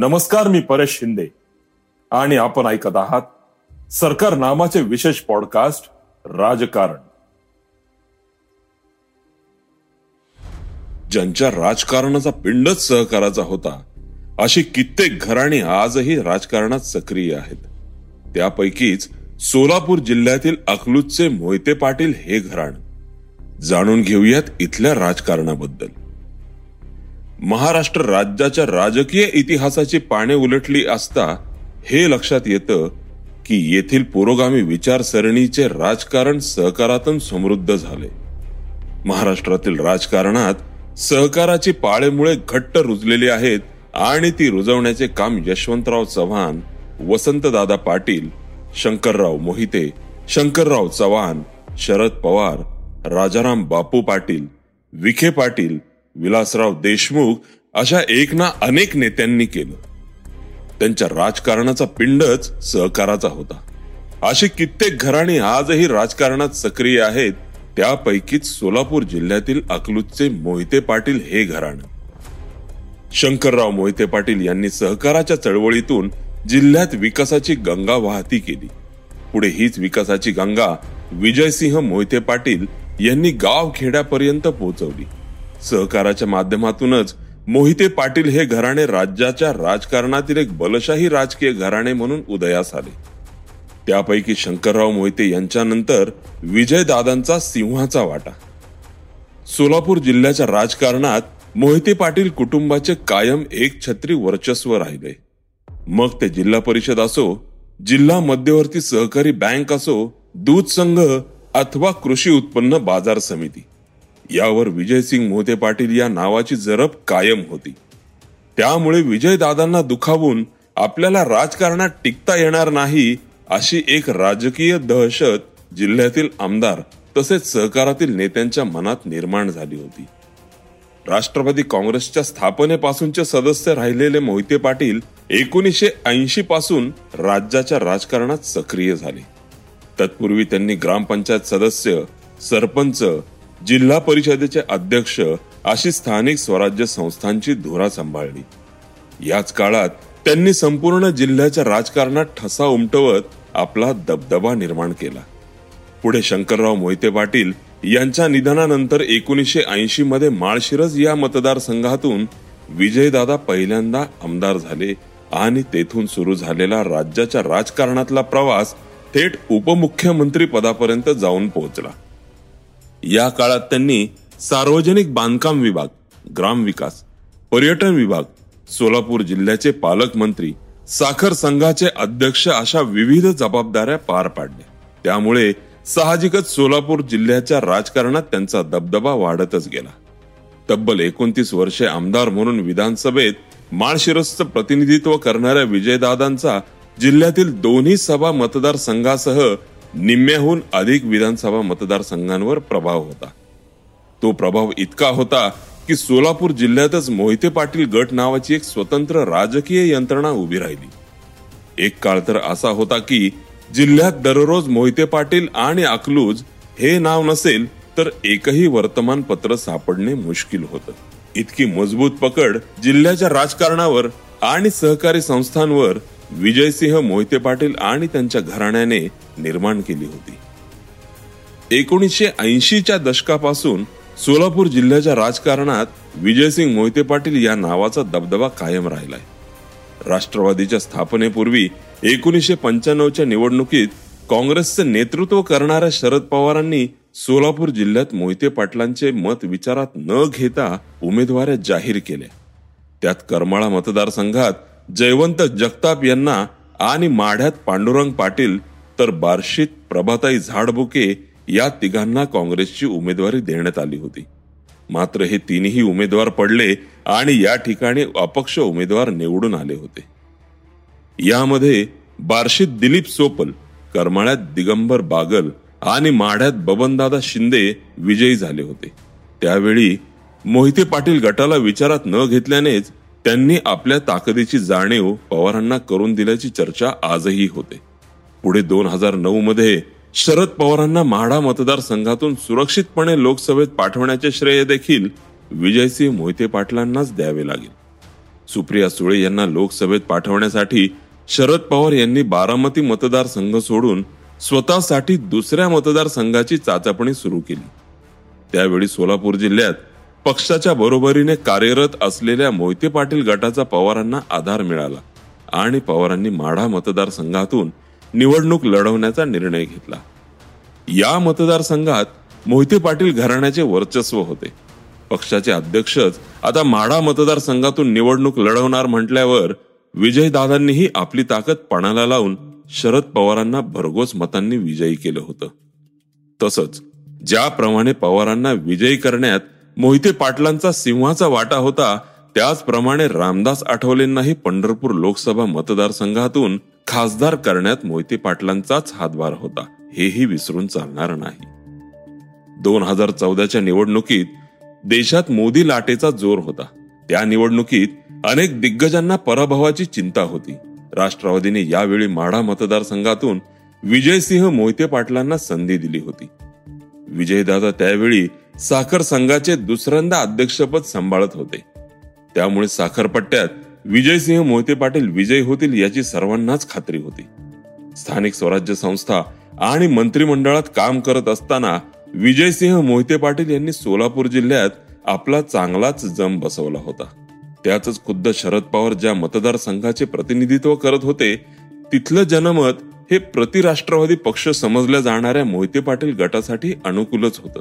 नमस्कार मी परेश शिंदे. आणि आपण ऐकत आहात सरकार नामाचे विशेष पॉडकास्ट राजकारण. ज्यांच्या राजकारणाचा पिंडच सहकाराचा होता अशी कित्येक घराणी आजही राजकारणात सक्रिय आहेत. त्यापैकीच सोलापूर जिल्ह्यातील अकलूजचे मोहिते पाटील हे घराण. जाणून घेऊयात इथल्या राजकारणाबद्दल. महाराष्ट्र राज्याच्या राजकीय इतिहासाची पाने उलटली असता हे लक्षात येतं की येथील पुरोगामी विचारसरणीचे राजकारण सहकारातून समृद्ध झाले. महाराष्ट्रातील राजकारणात सहकाराची पाळेमुळे घट्ट रुजलेली आहेत आणि ती रुजवण्याचे काम यशवंतराव चव्हाण वसंतदादा पाटील शंकरराव मोहिते शंकरराव चव्हाण शरद पवार राजाराम बापू पाटील विखे पाटील विलासराव देशमुख अशा एक ना अनेक नेत्यांनी केलं. त्यांच्या राजकारणाचा पिंडच सहकाराचा होता. अशी कित्येक घराणी आजही राजकारणात सक्रिय आहेत त्यापैकीच सोलापूर जिल्ह्यातील अकलूजचे मोहिते पाटील हे घराणं. शंकरराव मोहिते पाटील यांनी सहकाराच्या चळवळीतून जिल्ह्यात विकासाची गंगा वाहती केली. पुढे हीच विकासाची गंगा विजयसिंह मोहिते पाटील यांनी गाव खेड्यापर्यंत पोहोचवली. सहकाराच्या माध्यमातूनच मोहिते पाटील हे घराणे राज्याच्या राजकारणातील एक बलशाही राजकीय घराणे म्हणून उदयास आले. त्यापैकी शंकरराव मोहिते यांच्यानंतर विजयदादांचा सिंहाचा वाटा. सोलापूर जिल्ह्याच्या राजकारणात मोहिते पाटील कुटुंबाचे कायम एक छत्री वर्चस्व राहिले. मग ते जिल्हा परिषद असो जिल्हा मध्यवर्ती सहकारी बँक असो दूध संघ अथवा कृषी उत्पन्न बाजार समिती. यावर विजयसिंग मोहते पाटील या नावाची जरब कायम होती. त्यामुळे विजयदादांना दुखावून आपल्याला राजकारणात टिकता येणार नाही अशी एक राजकीय दहशत जिल्ह्यातील आमदार तसेच सहकारातील नेत्यांच्या मनात निर्माण झाली होती. राष्ट्रवादी काँग्रेसच्या स्थापनेपासूनचे सदस्य राहिलेले मोहिते पाटील एकोणीसशे ऐंशी पासून राज्याच्या राजकारणात सक्रिय झाले. तत्पूर्वी त्यांनी ग्रामपंचायत सदस्य सरपंच जिल्हा परिषदेचे अध्यक्ष अशी स्थानिक स्वराज्य संस्थांची धुरा सांभाळली. याच काळात त्यांनी संपूर्ण जिल्ह्याच्या राजकारणात ठसा उमटवत आपला दबदबा निर्माण केला. पुढे शंकरराव मोहिते पाटील यांच्या निधनानंतर एकोणीसशे ऐंशी मध्ये माळशिरस या मतदारसंघातून विजयदादा पहिल्यांदा आमदार झाले आणि तेथून सुरू झालेला राज्याच्या राजकारणातला प्रवास थेट उपमुख्यमंत्री पदापर्यंत जाऊन पोहोचला. या काळात त्यांनी सार्वजनिक बांधकाम विभाग ग्रामविकास पर्यटन विभाग सोलापूर जिल्ह्याचे पालकमंत्री साखर संघाचे अध्यक्ष अशा विविध जबाबदाऱ्या पार पाडल्या. त्यामुळे साहजिकच सोलापूर जिल्ह्याच्या राजकारणात त्यांचा दबदबा वाढतच गेला. तब्बल एकोणतीस वर्षे आमदार म्हणून विधानसभेत माळशिरसचं प्रतिनिधित्व करणाऱ्या विजयदादांचा जिल्ह्यातील दोन्ही सभा मतदारसंघासह निम्म्याहून अधिक विधानसभा मतदारसंघांवर प्रभाव होता. तो प्रभाव इतका होता की सोलापूर जिल्ह्यातच मोहिते पाटील गट नावाची एक स्वतंत्र राजकीय यंत्रणा उभी राहिली. एक काळ तर असा होता की जिल्ह्यात दररोज मोहिते पाटील आणि अकलूज हे नाव नसेल तर एकही वर्तमानपत्र सापडणे मुश्किल होतं. इतकी मजबूत पकड जिल्ह्याच्या राजकारणावर आणि सहकारी संस्थांवर विजयसिंह मोहिते पाटील आणि त्यांच्या घराण्याने निर्माण केली होती. एकोणीसशे ऐंशीच्या दशकापासून सोलापूर जिल्ह्याच्या राजकारणात विजयसिंग मोहिते पाटील या नावाचा दबदबा कायम राहिलाय. राष्ट्रवादीच्या स्थापनेपूर्वी एकोणीसशे पंच्याण्णवच्या निवडणुकीत काँग्रेसचे नेतृत्व करणाऱ्या शरद पवारांनी सोलापूर जिल्ह्यात मोहिते पाटलांचे मत विचारात न घेता उमेदवाऱ्या जाहीर केल्या. त्यात करमाळा मतदारसंघात जयवंत जगताप यांना आणि माढ्यात पांडुरंग पाटील तर बार्शीत प्रभाताई झाडबुके या तिघांना काँग्रेसची उमेदवारी देण्यात आली होती. मात्र हे तिन्ही उमेदवार पडले आणि या ठिकाणी अपक्ष उमेदवार निवडून आले होते. यामध्ये बार्शीत दिलीप सोपल करमाळ्यात दिगंबर बागल आणि माढ्यात बबनदादा शिंदे विजयी झाले होते. त्यावेळी मोहिते पाटील गटाला विचारात न घेतल्यानेच त्यांनी आपल्या ताकदीची जाणीव पवारांना करून दिल्याची चर्चा आजही होते. पुढे दोन हजार नऊ मध्ये शरद पवारांना म्हाडा मतदारसंघातून सुरक्षितपणे लोकसभेत पाठवण्याचे श्रेय देखील विजयसिंह मोहिते पाटलांनाच द्यावे लागेल. सुप्रिया सुळे यांना लोकसभेत पाठवण्यासाठी शरद पवार यांनी बारामती मतदारसंघ सोडून स्वतःसाठी दुसऱ्या मतदारसंघाची चाचपणी सुरू केली. त्यावेळी सोलापूर जिल्ह्यात पक्षाच्या बरोबरीने कार्यरत असलेल्या मोहिते पाटील गटाचा पवारांना आधार मिळाला आणि पवारांनी माढा मतदारसंघातून निवडणूक लढवण्याचा निर्णय घेतला. या मतदारसंघात मोहिते पाटील घराण्याचे वर्चस्व होते. पक्षाचे अध्यक्षच आता माढा मतदारसंघातून निवडणूक लढवणार म्हटल्यावर विजयदादांनीही आपली ताकद पणाला लावून शरद पवारांना भरघोस मतांनी विजयी केलं होतं. तसंच ज्याप्रमाणे पवारांना विजयी करण्यात मोहिते पाटलांचा सिंहाचा वाटा होता. त्याचप्रमाणे रामदास आठवलेंनाही पंढरपूर लोकसभा मतदारसंघातून खासदार करण्यात मोहिते पाटलांचाच हातभार होता. हेही विसरून चालणार नाही. दोन हजार चौदाच्या निवडणुकीत देशात मोदी लाटेचा जोर होता. त्या निवडणुकीत अनेक दिग्गजांना पराभवाची चिंता होती. राष्ट्रवादीने यावेळी माढा मतदारसंघातून विजयसिंह मोहिते पाटलांना संधी दिली होती. विजयदादा त्यावेळी साखर संघाचे दुसऱ्यांदा अध्यक्षपद सांभाळत होते. त्यामुळे साखरपट्ट्यात विजयसिंह मोहिते पाटील विजय होतील याची सर्वांनाच खात्री होती. स्थानिक स्वराज्य संस्था आणि मंत्रिमंडळात काम करत असताना विजयसिंह मोहिते पाटील यांनी सोलापूर जिल्ह्यात आपला चांगलाच जम बसवला होता. त्याच खुद्द शरद पवार ज्या मतदारसंघाचे प्रतिनिधित्व करत होते तिथलं जनमत हे प्रतिराष्ट्रवादी पक्ष समजल्या जाणाऱ्या मोहिते पाटील गटासाठी अनुकूलच होतं.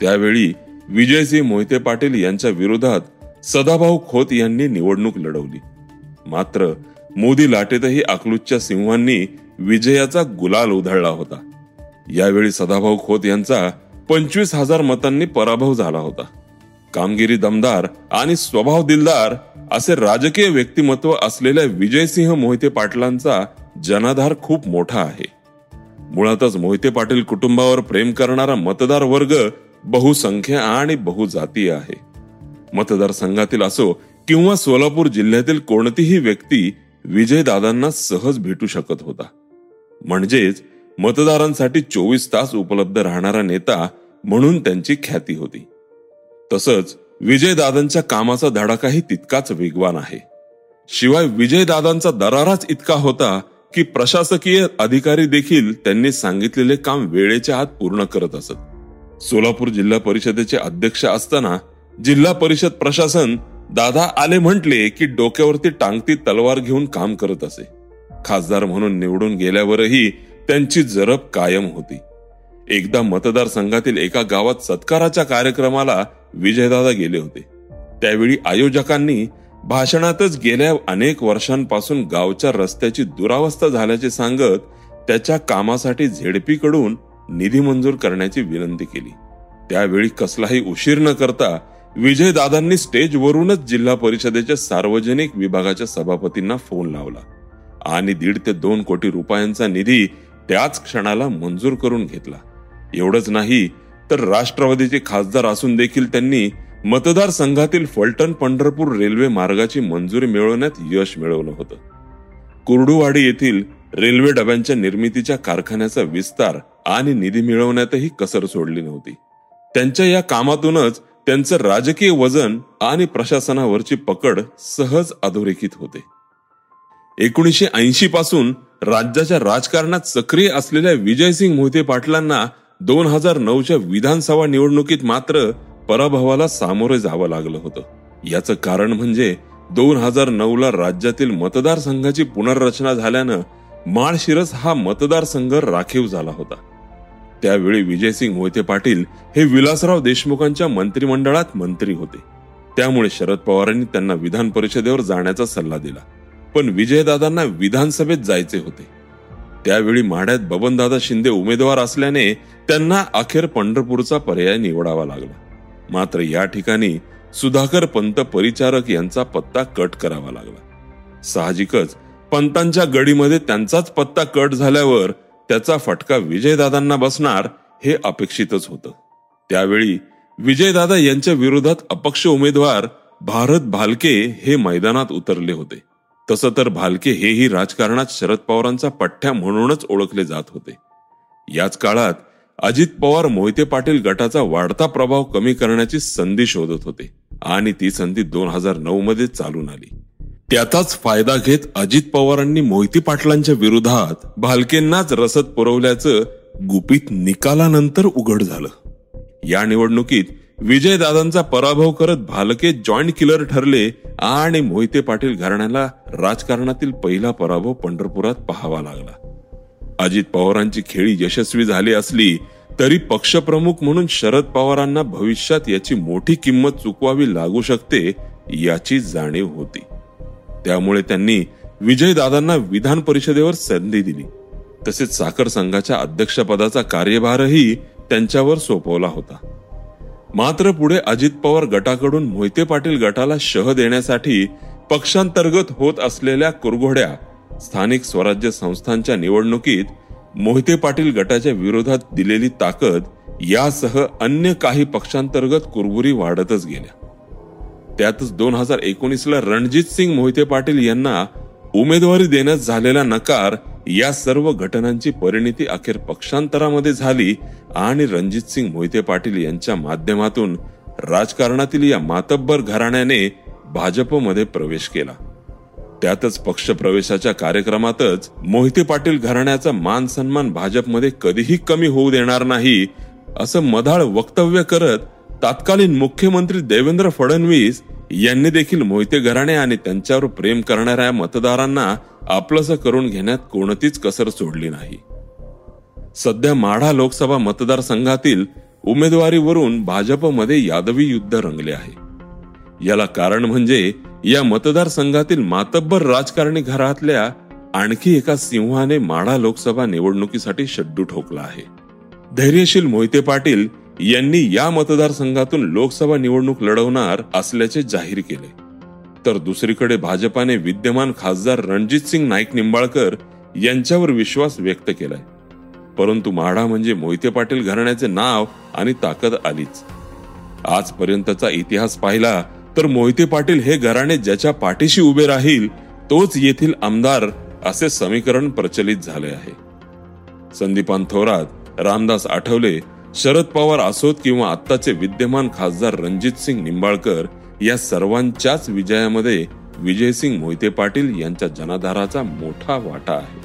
त्यावेळी विजयसिंह मोहिते पाटील यांच्या विरोधात सदाभाऊ खोत यांनी निवडणूक लढवली. मात्र मोदी लाटेतही अकलूजच्या सिंहांनी विजयाचा गुलाल उधळला होता. यावेळी सदाभाऊ खोत यांचा पंचवीस हजार मतांनी पराभव झाला होता. कामगिरी दमदार आणि स्वभाव दिलदार असे राजकीय व्यक्तिमत्व असलेल्या विजयसिंह मोहिते पाटलांचा जनाधार खूप मोठा आहे. मुळातच मोहिते पाटील कुटुंबावर प्रेम करणारा मतदार वर्ग बहुसंख्य आणि बहुजातीय आहे. मतदारसंघातील असो किंवा सोलापूर जिल्ह्यातील कोणतीही व्यक्ती विजयदादांना सहज भेटू शकत होता. म्हणजेच मतदारांसाठी चोवीस तास उपलब्ध राहणारा नेता म्हणून त्यांची ख्याती होती. तसंच विजयदादांच्या कामाचा धडाकाही तितकाच वेगवान आहे. शिवाय विजयदादांचा दराराच इतका होता की प्रशासकीय अधिकारी देखील त्यांनी सांगितलेले काम वेळेच्या आत पूर्ण करत असत. सोलापूर जिल्हा परिषदेचे अध्यक्ष असताना जिल्हा परिषद प्रशासन दादा आले म्हटले की डोक्यावरती टांगती तलवार घेऊन काम करत असे. खासदार म्हणून निवडून गेल्यावरही त्यांची जरब कायम होती. एकदा मतदारसंघातील एका गावात सत्काराच्या कार्यक्रमाला विजयदादा गेले होते. त्यावेळी आयोजकांनी भाषणातच गेल्या अनेक वर्षांपासून गावच्या रस्त्याची दुरावस्था झाल्याचे सांगत त्याच्या कामासाठी झेडपीकडून निधी मंजूर करण्याची विनंती केली. त्यावेळी कसलाही उशीर न करता विजयदादांनी स्टेजवरूनच जिल्हा परिषदेच्या सार्वजनिक विभागाच्या सभापतींना फोन लावला आणि दीड ते दोन कोटी रुपयांचा निधी त्याच क्षणाला मंजूर करून घेतला. एवढंच नाही तर राष्ट्रवादीचे खासदार असून देखील त्यांनी मतदारसंघातील फलटण पंढरपूर रेल्वे मार्गाची मंजुरी मिळवण्यात यश मिळवलं होतं. कुर्डुवाडी येथील रेल्वे डब्यांच्या निर्मितीच्या कारखान्याचा विस्तार आणि निधी मिळवण्यातही कसर सोडली नव्हती. त्यांच्या या कामातूनच त्यांचं राजकीय वजन आणि प्रशासनावरची पकड सहज अधोरेखित होते. एकोणीसशे ऐंशी पासून राज्याच्या राजकारणात सक्रिय असलेल्या विजयसिंग मोहिते पाटलांना दोन हजार नऊच्या विधानसभा निवडणुकीत मात्र पराभवाला सामोरे जावं लागलं होतं. याचं कारण म्हणजे दोन हजार नऊ ला राज्यातील मतदारसंघाची पुनर्रचना झाल्यानं माळशिरस हा मतदारसंघ राखीव झाला होता. त्यावेळी विजयसिंग मोहिते पाटील हे विलासराव देशमुखांच्या मंत्रिमंडळात मंत्री होते. त्यामुळे शरद पवारांनी त्यांना विधान परिषदेवर जाण्याचा सल्ला दिला. पण विजयदादांना विधानसभेत जायचे होते. त्यावेळी माढ्यात बबनदादा शिंदे उमेदवार असल्याने त्यांना अखेर पंढरपूरचा पर्याय निवडावा लागला. मात्र या ठिकाणी सुधाकर पंत परिचारक यांचा पत्ता कट करावा लागला. साहजिकच पंतांच्या गडीमध्ये त्यांचाच पत्ता कट झाल्यावर त्याचा फटका विजयदादांना बसणार हे अपेक्षितच होतं. त्यावेळी विजयदादा यांच्या विरोधात अपक्ष उमेदवार भारत भालके हे मैदानात उतरले होते. तसं तर भालके हेही राजकारणात शरद पवारांचा पठ्ठ्या म्हणूनच ओळखले जात होते. याच काळात अजित पवार मोहिते पाटील गटाचा वाढता प्रभाव कमी करण्याची संधी शोधत होते आणि ती संधी दोन हजार नऊ मध्ये चालून आली. त्याचाच फायदा घेत अजित पवारांनी मोहिती पाटलांच्या विरोधात भालकेंनाच रसद पुरवल्याचं गुपित निकालानंतर उघड झालं. या निवडणुकीत विजयदादांचा पराभव करत भालके जॉईंट किलर ठरले आणि मोहिते पाटील घराण्याला राजकारणातील पहिला पराभव पंढरपुरात पाहावा लागला. अजित पवारांची खेळी यशस्वी झाली असली तरी पक्षप्रमुख म्हणून शरद पवारांना भविष्यात याची मोठी किंमत चुकवावी लागू शकते याची जाणीव होती. त्यामुळे त्यांनी विजयदादांना विधान परिषदेवर संधी दिली. तसेच साखर संघाच्या अध्यक्षपदाचा कार्यभारही त्यांच्यावर सोपवला होता. मात्र पुढे अजित पवार गटाकडून मोहिते पाटील गटाला शह देण्यासाठी पक्षांतर्गत होत असलेल्या कुरघोड्या स्थानिक स्वराज्य संस्थांच्या निवडणुकीत मोहिते पाटील गटाच्या विरोधात दिलेली ताकद यासह अन्य काही पक्षांतर्गत कुरबुरी वाढतच गेल्या. त्यातच दोन हजार एकोणीसला रणजित सिंग मोहिते पाटील यांना उमेदवारी देण्यास झालेला नकार या सर्व घटनांची परिणिती अखेर पक्षांतरामध्ये झाली आणि रणजित सिंग मोहिते पाटील यांच्या माध्यमातून राजकारणातील या मातब्बर घराण्याने भाजपमध्ये प्रवेश केला. त्यातच पक्ष प्रवेशाच्या कार्यक्रमातच मोहिते पाटील घराण्याचा मान सन्मान भाजपमध्ये कधीही कमी होऊ देणार नाही असं मधाळ वक्तव्य करत तत्कालीन मुख्यमंत्री देवेंद्र फडणवीस यांनी देखील मोहिते घराणे आणि त्यांच्यावर प्रेम करणाऱ्या मतदारांना आपलंस करून घेण्यात कोणतीच कसर सोडली नाही. सध्या माढा लोकसभा मतदारसंघातील उमेदवारीवरून भाजपमध्ये यादवी युद्ध रंगले आहे. याला कारण म्हणजे या मतदारसंघातील मातब्बर राजकारणी घरातल्या आणखी एका सिंहाने माढा लोकसभा निवडणुकीसाठी शड्डू ठोकला आहे. धैर्यशील मोहिते पाटील यांनी या मतदारसंघातून लोकसभा निवडणूक लढवणार असल्याचे जाहीर केले. तर दुसरीकडे भाजपाने विद्यमान खासदार रणजित सिंग नाईक निंबाळकर यांच्यावर विश्वास व्यक्त केलाय. परंतु माढा म्हणजे मोहिते पाटील घराण्याचे नाव आणि ताकद आलीच. आजपर्यंतचा इतिहास पाहिला तर मोहिते पाटील हे घराणे ज्याच्या पाठीशी उभे राहील तोच येथील आमदार असे समीकरण प्रचलित झाले आहे. संदीपान थोरात रामदास आठवले शरद पवार असोत किंवा आत्ताचे विद्यमान खासदार रणजित सिंग निंबाळकर या सर्वांच्याच विजयामध्ये विजयसिंग मोहिते पाटील यांच्या जनाधाराचा मोठा वाटा आहे.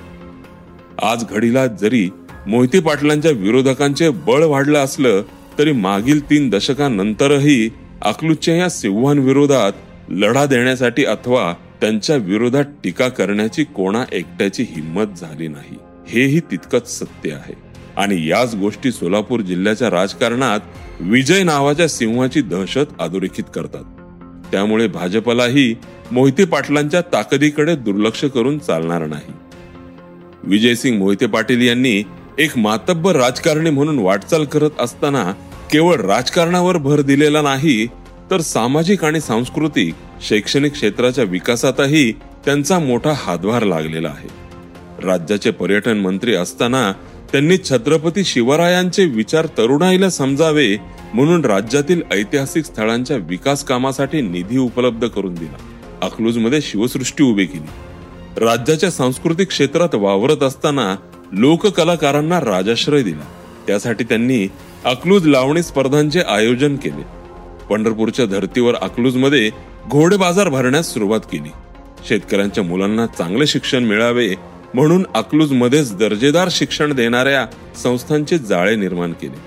आज घडीला जरी मोहिते पाटलांच्या विरोधकांचे बळ वाढलं असलं तरी मागील तीन दशकांनंतरही अकलूजच्या या सिंहांविरोधात लढा देण्यासाठी अथवा त्यांच्या विरोधात टीका करण्याची कोणा एकट्याची हिंमत झाली नाही. हेही तितकंच सत्य आहे. आणि याच गोष्टी सोलापूर जिल्ह्याच्या राजकारणात विजय नावाच्या सिंहाची दहशत अधोरेखित करतात. त्यामुळे भाजपलाही मोहिते पाटलांच्या ताकदीकडे दुर्लक्ष करून चालणार नाही. विजयसिंग मोहिते पाटील यांनी एक मातब्बर राजकारणी म्हणून वाटचाल करत असताना केवळ राजकारणावर भर दिलेला नाही तर सामाजिक आणि सांस्कृतिक शैक्षणिक क्षेत्राच्या विकासातही त्यांचा मोठा हातभार लागलेला आहे. राज्याचे पर्यटन मंत्री असताना त्यांनी छत्रपती शिवरायांचे विचार तरुणाईला समजावे म्हणून राज्यातील ऐतिहासिक स्थळांच्या विकास कामासाठी निधी उपलब्ध करून दिला. अकलूजमध्ये शिवसृष्टी उभी केली. राज्याच्या सांस्कृतिक क्षेत्रात वावरत असताना लोककलाकारांना राजाश्रय दिला. त्यासाठी त्यांनी अकलूज लावणी स्पर्धांचे आयोजन केले. पंढरपूरच्या धर्तीवर अकलूजमध्ये घोडे बाजार भरण्यास सुरुवात केली. शेतकऱ्यांच्या मुलांना चांगले शिक्षण मिळावे म्हणून अकलूजमध्येच दर्जेदार शिक्षण देणाऱ्या संस्थांचे जाळे निर्माण केले.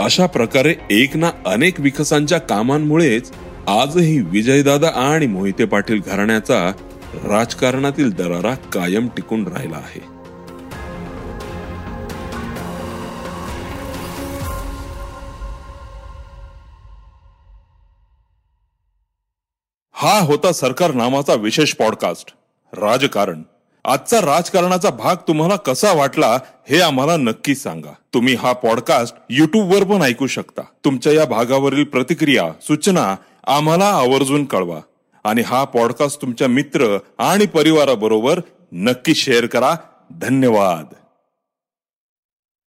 अशा प्रकारे एक ना अनेक विकासांच्या कामांमुळेच आजही विजयदादा आणि मोहिते पाटील घराण्याचा राजकारणातील दरारा कायम टिकून राहिला आहे. हा होता सरकार नामाचा विशेष पॉडकास्ट राजकारण. आजचा राजकारणाचा भाग तुम्हाला कसा वाटला हे आम्हाला नक्की सांगा. तुम्ही हा पॉडकास्ट युट्यूब वर पण ऐकू शकता. तुमच्या या भागावरील प्रतिक्रिया सूचना आम्हाला आवर्जून कळवा. आणि हा पॉडकास्ट तुमच्या मित्र आणि परिवाराबरोबर नक्की शेअर करा. धन्यवाद.